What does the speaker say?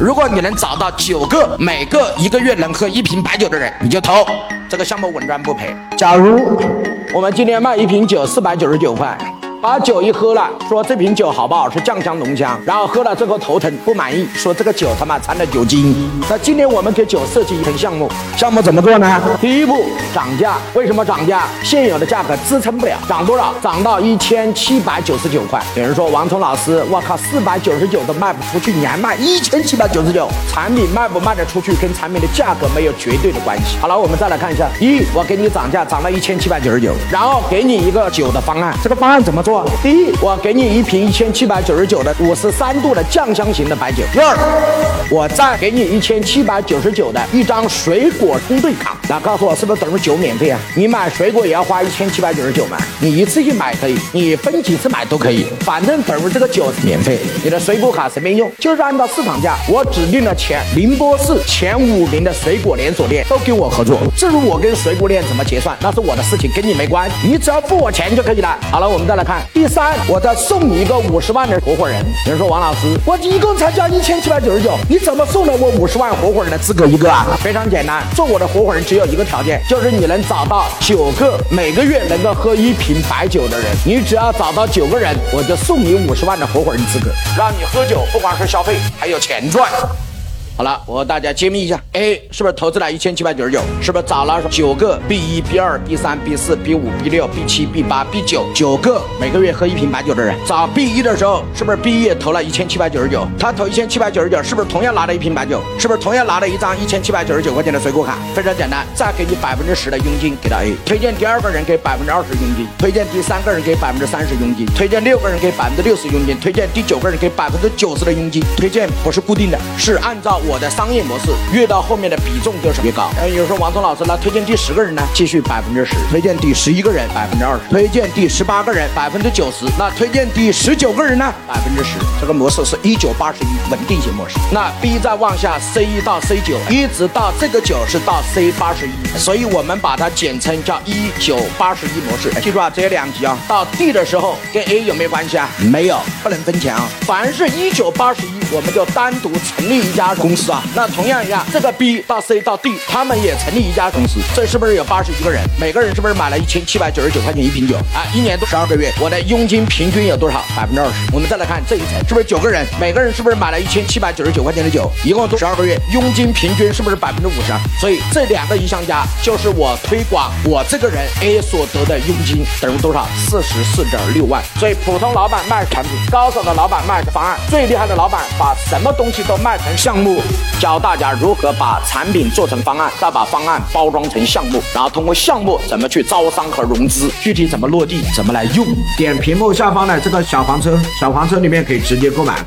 如果你能找到九个每个一个月能喝一瓶白酒的人，你就投这个项目，稳赚不赔。假如我们今天卖一瓶酒四百九十九块。把酒一喝了，说这瓶酒好不好？是酱香浓香。然后喝了之后头疼不满意，说这个酒他妈掺了酒精。那今天我们给酒设计一份项目，项目怎么做呢？第一步涨价，为什么涨价？现有的价格支撑不了，涨多少？涨到一千七百九十九块。有人说王聪老师，我靠，四百九十九都卖不出去，你还卖一千七百九十九？产品卖不卖得出去，跟产品的价格没有绝对的关系。好了，我们再来看一下，一我给你涨价，涨到一千七百九十九，然后给你一个酒的方案，这个方案怎么做？第一，我给你一瓶一千七百九十九的五十三度的酱香型的白酒。第二，我再给你一千七百九十九的一张水果通兑卡。那告诉我是不是等于酒免费啊？你买水果也要花一千七百九十九吗？你一次性买可以，你分几次买都可以，反正等于这个酒免费。你的水果卡随便用，就是按照市场价。我指定了前宁波市前五名的水果连锁店都跟我合作。至于我跟水果店怎么结算，那是我的事情，跟你没关。你只要付我钱就可以了。好了，我们再来看第三。我再送你一个五十万的合伙人。有人说王老师，我一共才交一千七百九十九，你怎么送了我五十万合伙人的资格一个啊？非常简单，做我的合伙人只有一个条件，就是你能找到九个每个月能够喝一瓶白酒的人。你只要找到九个人，我就送你五十万的合伙人资格，让你喝酒不光是消费，还有钱赚。好了，我和大家揭秘一下，A 是不是投资了一千七百九十九？是不是找了九个 B 一、B 二、B 三、B 四、B 五、B 六、B 七、B 八、B 九九个每个月喝一瓶白酒的人？找 B 一的时候，是不是 B 一也投了一千七百九十九？他投一千七百九十九，是不是同样拿了一瓶白酒？是不是同样拿了一张一千七百九十九块钱的水果卡？非常简单，再给你百分之十的佣金给到 A，推荐第二个人给百分之二十佣金，推荐第三个人给百分之三十佣金，推荐六个人给百分之六十佣金，推荐第九个人给百分之九十的佣金。推荐不是固定的，是按照我的商业模式。越到后面的比重就是越高。哎，有时候王聪老师呢推荐第十个人呢，继续百分之十；推荐第十一个人百分之二十；推荐第十八个人百分之九十。那推荐第十九个人呢，百分之十。这个模式是一九八十一稳定型模式。那 B 再往下 C 一到 C 九，一直到这个九是到 C 八十一，所以我们把它简称叫一九八十一模式。记住啊，只有两级啊，到 D 的时候跟 A 有没有关系啊？没有，不能分钱啊。凡是一九八十一，我们就单独成立一家公司是啊。那同样。一样，这个 B 到 C 到 D，他们也成立一家公司，这是不是有八十一个人？每个人是不是买了一千七百九十九块钱一瓶酒？啊，一年多十二个月，我的佣金平均有多少？百分之二十。我们再来看这一层，是不是九个人？每个人是不是买了一千七百九十九块钱的酒？一共多十二个月，佣金平均是不是百分之五十？所以这两个一相加，就是我推广我这个人 A 所得的佣金等于多少？四十四点六万。所以普通老板卖产品，高手的老板卖方案，最厉害的老板把什么东西都卖成项目，教大家。如何把产品做成方案，再把方案包装成项目，然后通过项目怎么去招商和融资，具体怎么落地，怎么来用？点屏幕下方的这个小黄车，小黄车里面可以直接购买。